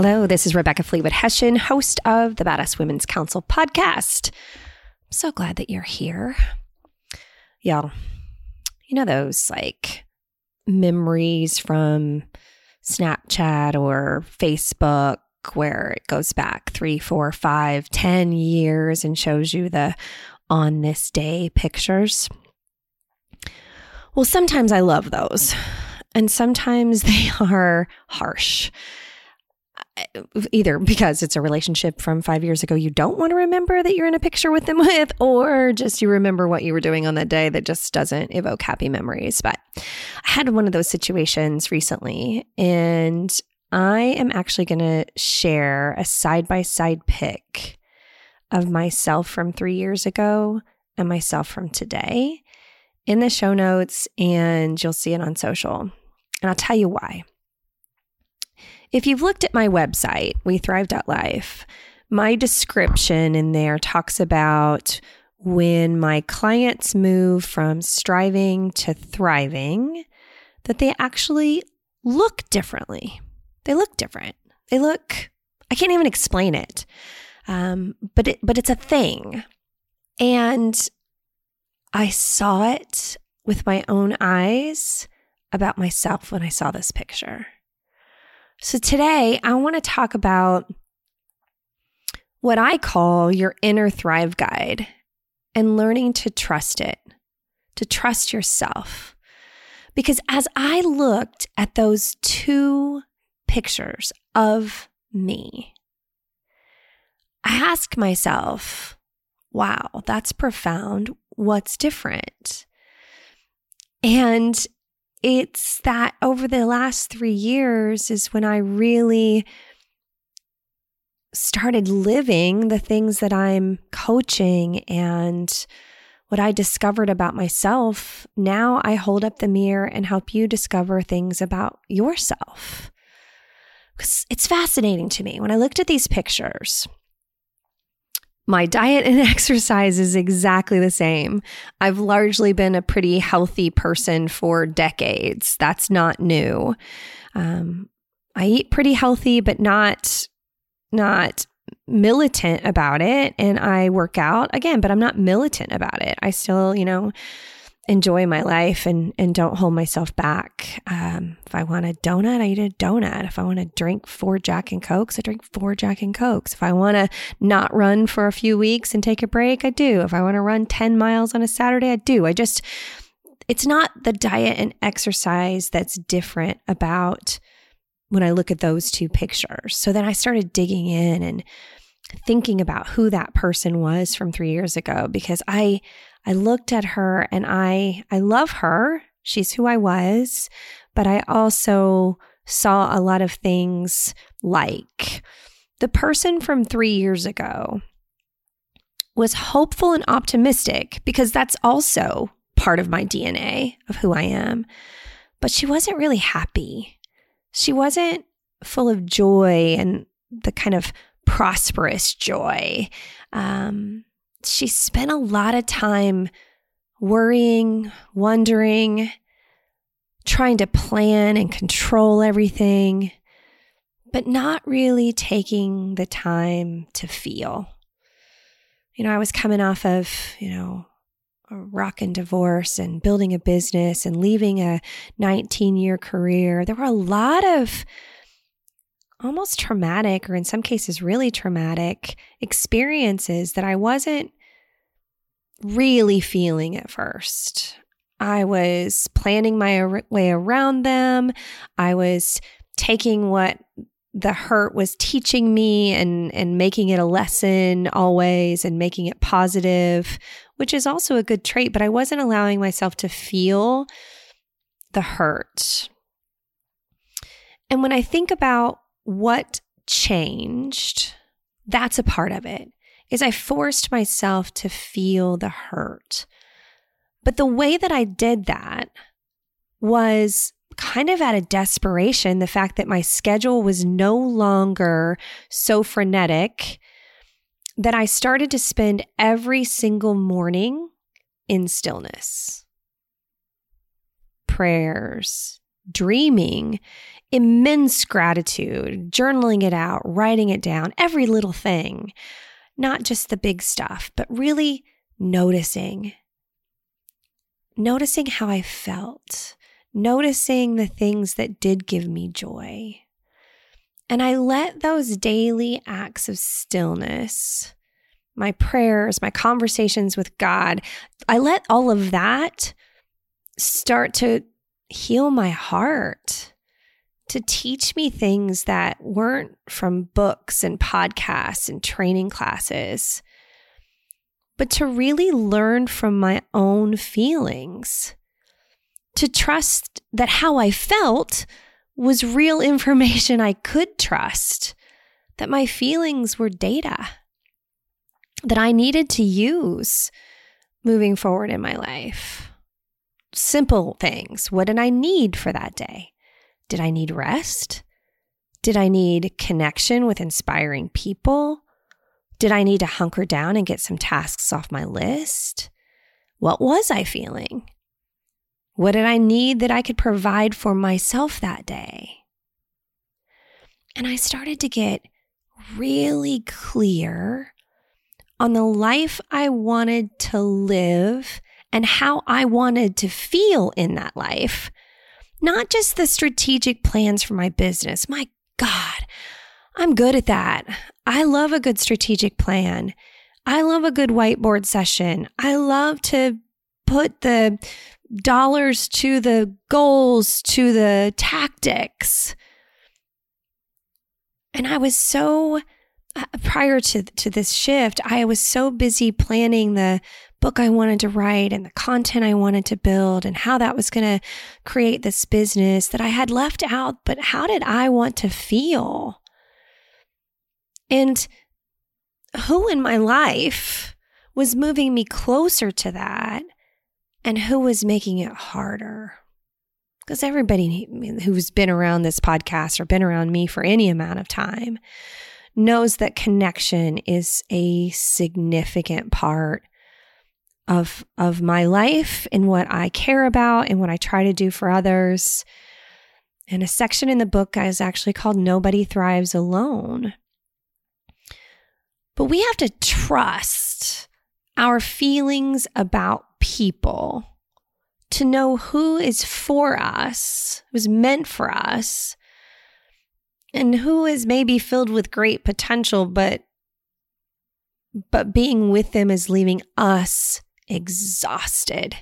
Hello, this is Rebecca Fleetwood Hession, host of the Badass Women's Council podcast. I'm so glad that you're here. Y'all, you know those like memories from Snapchat or Facebook where it goes back three, four, five, ten years and shows you the on this day pictures? Well, sometimes I love those, and sometimes they are harsh either because it's a relationship from five years ago you don't want to remember that you're in a picture with them with, or just you remember what you were doing on that day that just doesn't evoke happy memories. But I had one of those situations recently, and I am actually going to share a side by side pic of myself from three years ago and myself from today in the show notes, and you'll see it on social. And I'll tell you why. If you've looked at my website, wethrive.life, my description in there talks about when my clients move from striving to thriving, that they actually look differently. They look different. They look, I can't even explain it. Um, but it, but it's a thing. And I saw it with my own eyes about myself when I saw this picture. So today I want to talk about what I call your inner thrive guide and learning to trust it, to trust yourself. Because as I looked at those two pictures of me, I asked myself, wow, that's profound. What's different? And it's that over the last three years is when I really started living the things that I'm coaching and what I discovered about myself. Now I hold up the mirror and help you discover things about yourself. Because it's fascinating to me. When I looked at these pictures, my diet and exercise is exactly the same. I've largely been a pretty healthy person for decades. That's not new. Um, I eat pretty healthy, but not not militant about it. And I work out again, but I'm not militant about it. I still, you know, enjoy my life and and don't hold myself back. Um, if I want a donut, I eat a donut. If I want to drink four Jack and Cokes, I drink four Jack and Cokes. If I want to not run for a few weeks and take a break, I do. If I want to run 10 miles on a Saturday, I do. I just it's not the diet and exercise that's different about when I look at those two pictures. So then I started digging in and thinking about who that person was from 3 years ago because I I looked at her and I I love her. She's who I was, but I also saw a lot of things like the person from 3 years ago was hopeful and optimistic because that's also part of my DNA of who I am. But she wasn't really happy. She wasn't full of joy and the kind of prosperous joy. Um, she spent a lot of time worrying, wondering, trying to plan and control everything, but not really taking the time to feel. You know, I was coming off of, you know, a rockin' divorce and building a business and leaving a 19 year career. There were a lot of almost traumatic, or in some cases, really traumatic experiences that I wasn't really feeling at first. I was planning my way around them. I was taking what the hurt was teaching me and and making it a lesson always and making it positive, which is also a good trait, but I wasn't allowing myself to feel the hurt. And when I think about what changed, that's a part of it. Is I forced myself to feel the hurt. But the way that I did that was kind of out of desperation, the fact that my schedule was no longer so frenetic that I started to spend every single morning in stillness, prayers, dreaming, immense gratitude, journaling it out, writing it down, every little thing, not just the big stuff, but really noticing. Noticing how I felt, noticing the things that did give me joy. And I let those daily acts of stillness, my prayers, my conversations with God, I let all of that start to heal my heart, to teach me things that weren't from books and podcasts and training classes, but to really learn from my own feelings, to trust that how I felt was real information I could trust, that my feelings were data that I needed to use moving forward in my life. Simple things. What did I need for that day? Did I need rest? Did I need connection with inspiring people? Did I need to hunker down and get some tasks off my list? What was I feeling? What did I need that I could provide for myself that day? And I started to get really clear on the life I wanted to live and how I wanted to feel in that life. Not just the strategic plans for my business. My God, I'm good at that. I love a good strategic plan. I love a good whiteboard session. I love to put the dollars to the goals, to the tactics. And I was so, uh, prior to, to this shift, I was so busy planning the book I wanted to write and the content I wanted to build and how that was going to create this business that I had left out. But how did I want to feel? And who in my life was moving me closer to that and who was making it harder? Because everybody who's been around this podcast or been around me for any amount of time knows that connection is a significant part of of my life and what I care about and what I try to do for others. And a section in the book is actually called Nobody Thrives Alone. But we have to trust our feelings about people to know who is for us, who's meant for us, and who is maybe filled with great potential, but but being with them is leaving us exhausted.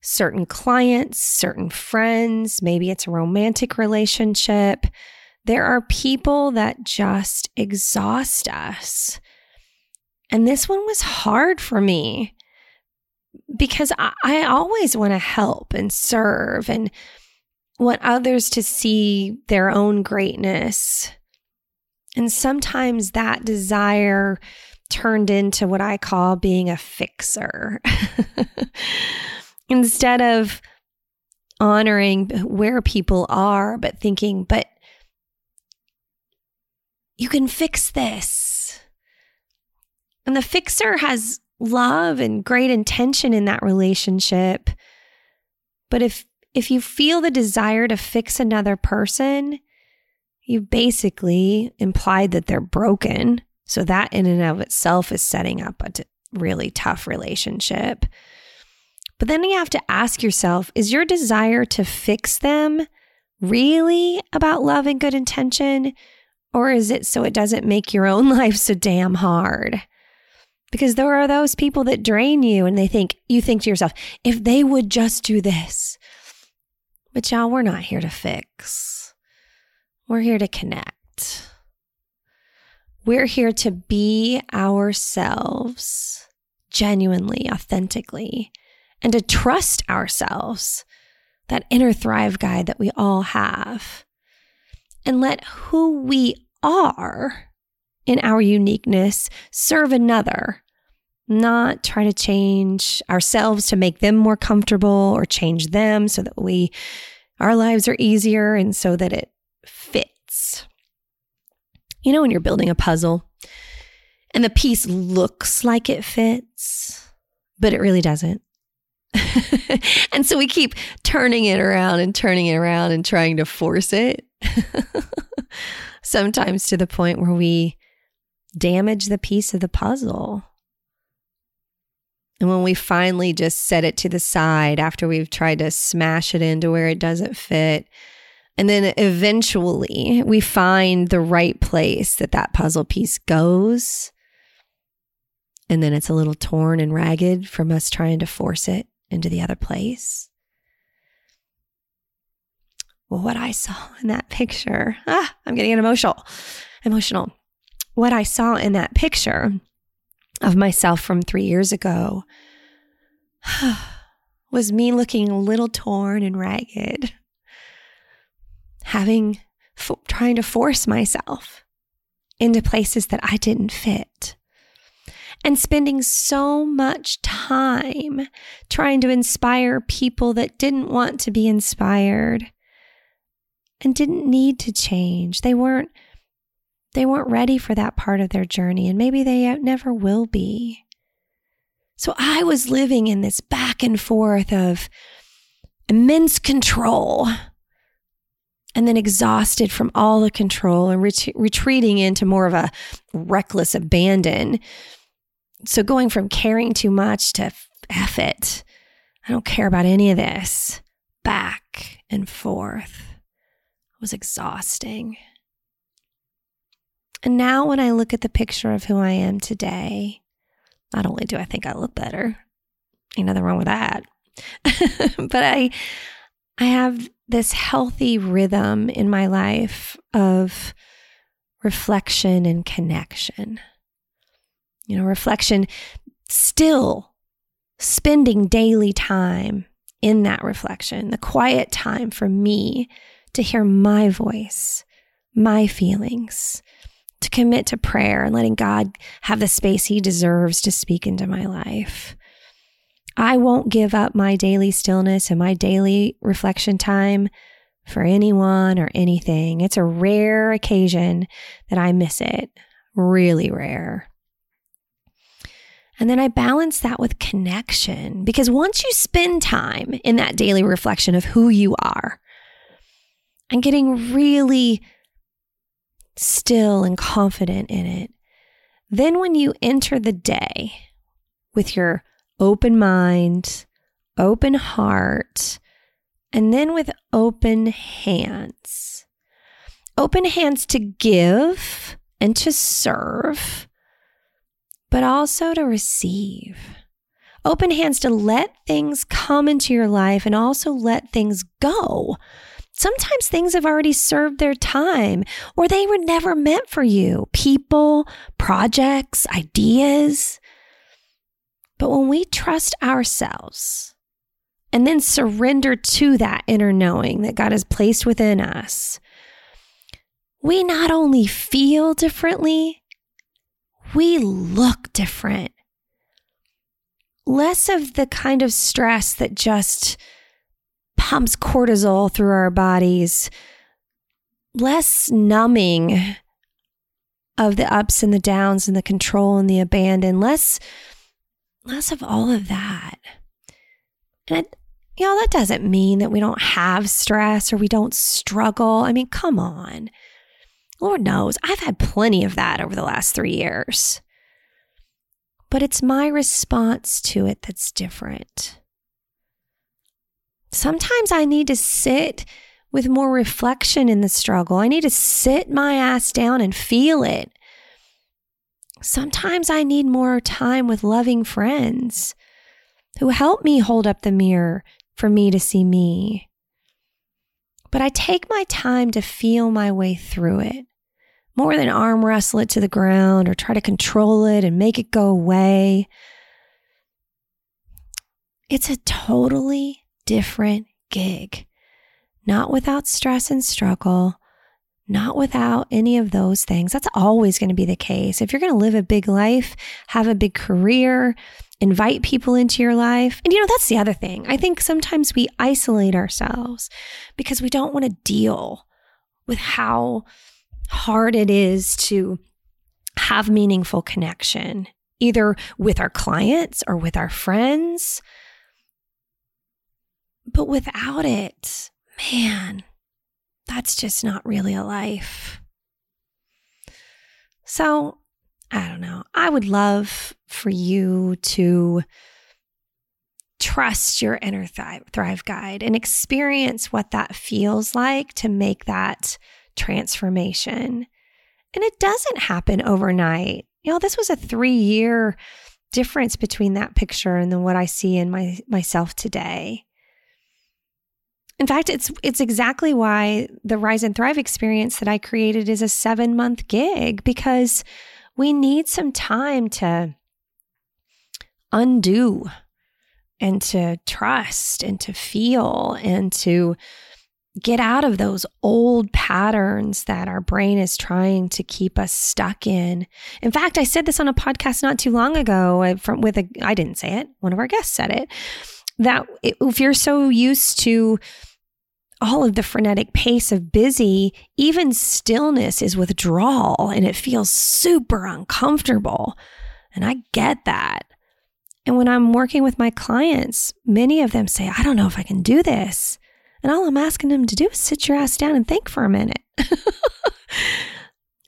Certain clients, certain friends, maybe it's a romantic relationship. There are people that just exhaust us. And this one was hard for me because I, I always want to help and serve and want others to see their own greatness. And sometimes that desire turned into what I call being a fixer. Instead of honoring where people are, but thinking, but you can fix this. And the fixer has love and great intention in that relationship. But if if you feel the desire to fix another person, you basically implied that they're broken so that in and of itself is setting up a t- really tough relationship. But then you have to ask yourself is your desire to fix them really about love and good intention? Or is it so it doesn't make your own life so damn hard? Because there are those people that drain you and they think, you think to yourself, if they would just do this. But y'all, we're not here to fix, we're here to connect. We're here to be ourselves genuinely, authentically, and to trust ourselves, that inner thrive guide that we all have, and let who we are in our uniqueness serve another not try to change ourselves to make them more comfortable or change them so that we our lives are easier and so that it. You know when you're building a puzzle and the piece looks like it fits, but it really doesn't. and so we keep turning it around and turning it around and trying to force it. Sometimes to the point where we damage the piece of the puzzle. And when we finally just set it to the side after we've tried to smash it into where it doesn't fit, and then eventually we find the right place that that puzzle piece goes, and then it's a little torn and ragged from us trying to force it into the other place. Well, what I saw in that picture, ah, I'm getting emotional, emotional. What I saw in that picture of myself from three years ago was me looking a little torn and ragged, having, trying to force myself into places that I didn't fit and spending so much time trying to inspire people that didn't want to be inspired and didn't need to change. They weren't they weren't ready for that part of their journey and maybe they never will be. So I was living in this back and forth of immense control and then exhausted from all the control and ret- retreating into more of a reckless abandon. So going from caring too much to F it, I don't care about any of this, back and forth. Was exhausting. And now when I look at the picture of who I am today, not only do I think I look better, ain't nothing wrong with that, but I I have this healthy rhythm in my life of reflection and connection you know, reflection, still spending daily time in that reflection, the quiet time for me to hear my voice, my feelings, to commit to prayer and letting God have the space He deserves to speak into my life. I won't give up my daily stillness and my daily reflection time for anyone or anything. It's a rare occasion that I miss it, really rare. And then I balance that with connection because once you spend time in that daily reflection of who you are and getting really still and confident in it, then when you enter the day with your open mind, open heart, and then with open hands, open hands to give and to serve but also to receive. Open hands to let things come into your life and also let things go. Sometimes things have already served their time or they were never meant for you. People, projects, ideas. But when we trust ourselves and then surrender to that inner knowing that God has placed within us, we not only feel differently, we look different. Less of the kind of stress that just pumps cortisol through our bodies, less numbing of the ups and the downs and the control and the abandon, less less of all of that. And it, you know, that doesn't mean that we don't have stress or we don't struggle. I mean, come on. Lord knows, I've had plenty of that over the last three years. But it's my response to it that's different. Sometimes I need to sit with more reflection in the struggle. I need to sit my ass down and feel it. Sometimes I need more time with loving friends who help me hold up the mirror for me to see me. But I take my time to feel my way through it more than arm wrestle it to the ground or try to control it and make it go away. It's a totally different gig, not without stress and struggle, not without any of those things. That's always going to be the case. If you're going to live a big life, have a big career, invite people into your life. And you know, that's the other thing. I think sometimes we isolate ourselves because we don't want to deal with how hard it is to have meaningful connection, either with our clients or with our friends. But without it, man, that's just not really a life. So, I don't know. I would love for you to trust your inner thrive, guide and experience what that feels like to make that transformation. And it doesn't happen overnight. You know, this was a three year difference between that picture and then what I see in my myself today. In fact, it's it's exactly why the Rise and Thrive experience that I created is a 7-month gig because we need some time to undo and to trust and to feel and to get out of those old patterns that our brain is trying to keep us stuck in. In fact, I said this on a podcast not too long ago uh, from with a I didn't say it, one of our guests said it, that if you're so used to all of the frenetic pace of busy, even stillness is withdrawal and it feels super uncomfortable. And I get that. And when I'm working with my clients, many of them say, I don't know if I can do this. And all I'm asking them to do is sit your ass down and think for a minute.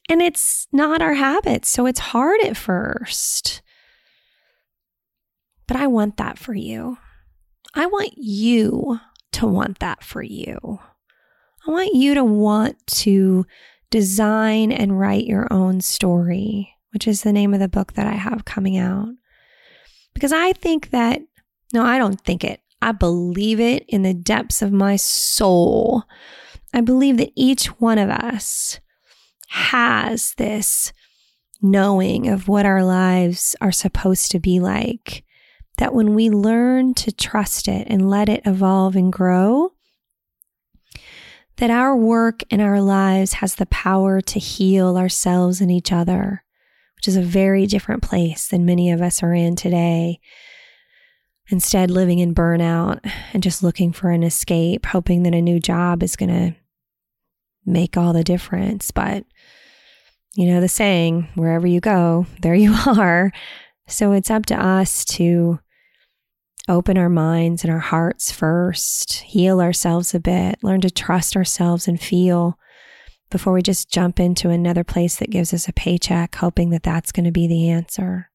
and it's not our habit. So it's hard at first. But I want that for you. I want you to want that for you. I want you to want to design and write your own story, which is the name of the book that I have coming out. Because I think that, no, I don't think it. I believe it in the depths of my soul. I believe that each one of us has this knowing of what our lives are supposed to be like that when we learn to trust it and let it evolve and grow, that our work and our lives has the power to heal ourselves and each other, which is a very different place than many of us are in today. Instead, living in burnout and just looking for an escape, hoping that a new job is going to make all the difference. But, you know, the saying, wherever you go, there you are. So it's up to us to open our minds and our hearts first, heal ourselves a bit, learn to trust ourselves and feel before we just jump into another place that gives us a paycheck, hoping that that's going to be the answer.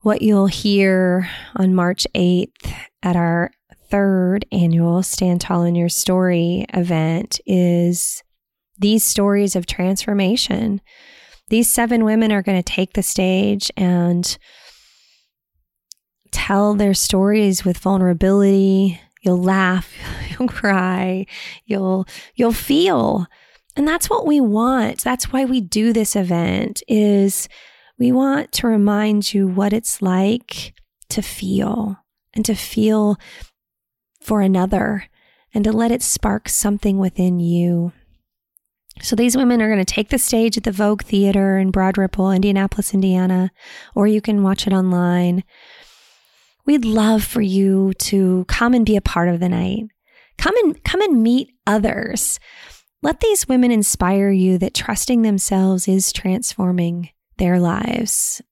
What you'll hear on March 8th at our third annual Stand Tall in Your Story event is these stories of transformation. These seven women are going to take the stage and tell their stories with vulnerability. You'll laugh, you'll cry, you'll you'll feel. And that's what we want. That's why we do this event is we want to remind you what it's like to feel and to feel for another and to let it spark something within you. So these women are going to take the stage at the Vogue Theater in Broad Ripple, Indianapolis, Indiana, or you can watch it online. We'd love for you to come and be a part of the night. Come and come and meet others. Let these women inspire you that trusting themselves is transforming their lives.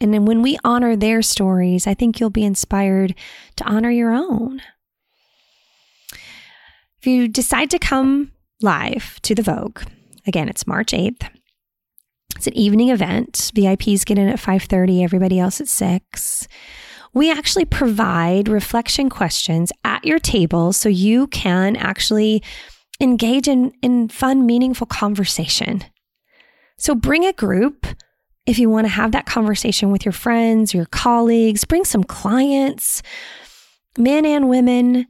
And then when we honor their stories, I think you'll be inspired to honor your own. If you decide to come live to the Vogue, again, it's March 8th. It's an evening event. VIPs get in at 5:30, everybody else at 6 we actually provide reflection questions at your table so you can actually engage in, in fun, meaningful conversation. So bring a group if you want to have that conversation with your friends, your colleagues, bring some clients, men and women.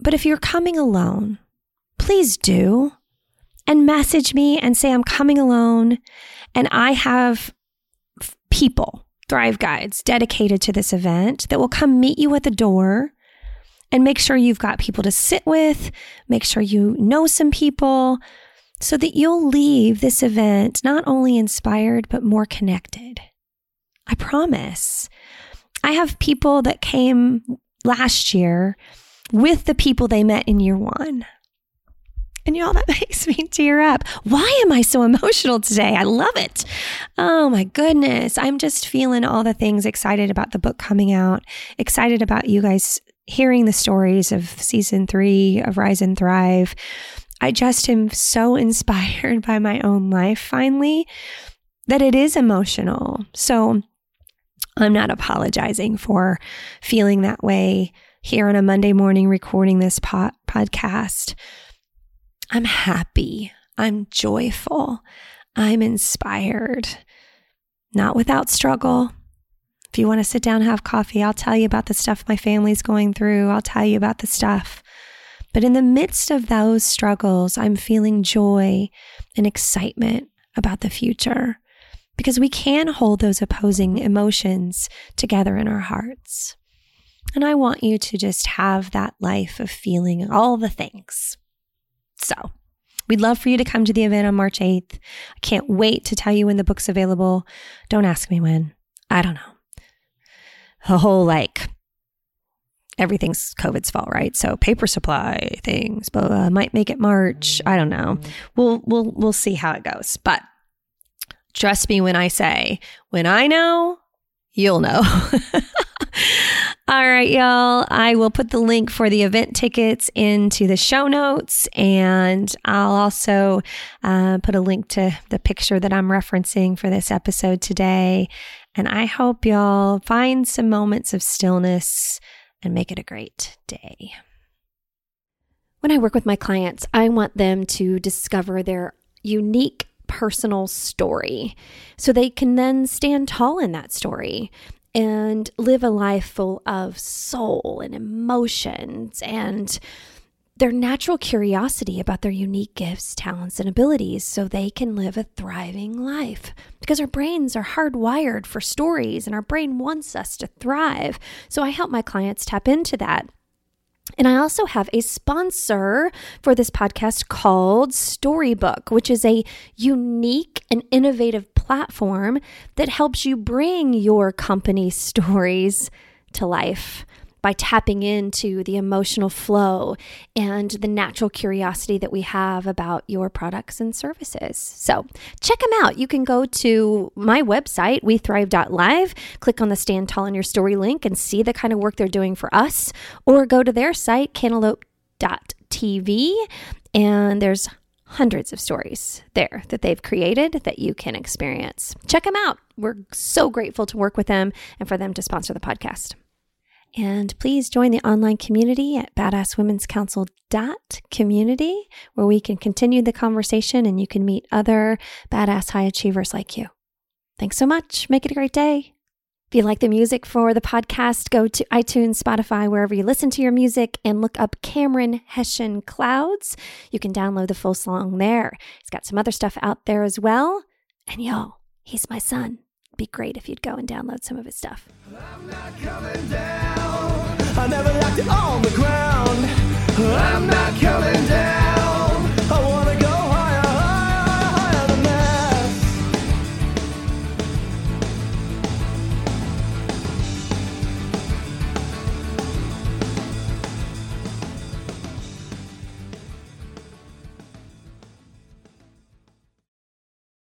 But if you're coming alone, please do and message me and say, I'm coming alone and I have people Thrive Guides dedicated to this event that will come meet you at the door And make sure you've got people to sit with, make sure you know some people so that you'll leave this event not only inspired, but more connected. I promise. I have people that came last year with the people they met in year one. And y'all, that makes me tear up. Why am I so emotional today? I love it. Oh my goodness. I'm just feeling all the things excited about the book coming out, excited about you guys hearing the stories of season three of Rise and Thrive. I just am so inspired by my own life finally that it is emotional. So I'm not apologizing for feeling that way here on a Monday morning recording this pod- podcast. I'm happy. I'm joyful. I'm inspired. Not without struggle. If you want to sit down have coffee, I'll tell you about the stuff my family's going through. I'll tell you about the stuff. But in the midst of those struggles, I'm feeling joy and excitement about the future because we can hold those opposing emotions together in our hearts. And I want you to just have that life of feeling all the things. So, we'd love for you to come to the event on March 8th. I can't wait to tell you when the book's available. Don't ask me when. I don't know. The whole like everything's COVID's fault, right? So paper supply things, but uh, might make it March. I don't know. We'll we'll we'll see how it goes. But Trust me when I say, when I know, you'll know. All right, y'all. I will put the link for the event tickets into the show notes, and I'll also uh, put a link to the picture that I'm referencing for this episode today. And I hope y'all find some moments of stillness and make it a great day. When I work with my clients, I want them to discover their unique personal story so they can then stand tall in that story and live a life full of soul and emotions and their natural curiosity about their unique gifts, talents, and abilities so they can live a thriving life. Because our brains are hardwired for stories and our brain wants us to thrive. So I help my clients tap into that. And I also have a sponsor for this podcast called Storybook, which is a unique and innovative platform that helps you bring your company stories to life by tapping into the emotional flow and the natural curiosity that we have about your products and services. So check them out. You can go to my website, wethrive.live, click on the Stand Tall in Your Story link and see the kind of work they're doing for us, or go to their site, cantaloupe.tv, and there's hundreds of stories there that they've created that you can experience. Check them out. We're so grateful to work with them and for them to sponsor the podcast. And please join the online community at badasswomen'scouncil.community, where we can continue the conversation and you can meet other badass high achievers like you. Thanks so much. Make it a great day. If you like the music for the podcast, go to iTunes, Spotify, wherever you listen to your music, and look up Cameron Hession Clouds. You can download the full song there. He's got some other stuff out there as well. And yo, he's my son. Be great if you'd go and download some of his stuff.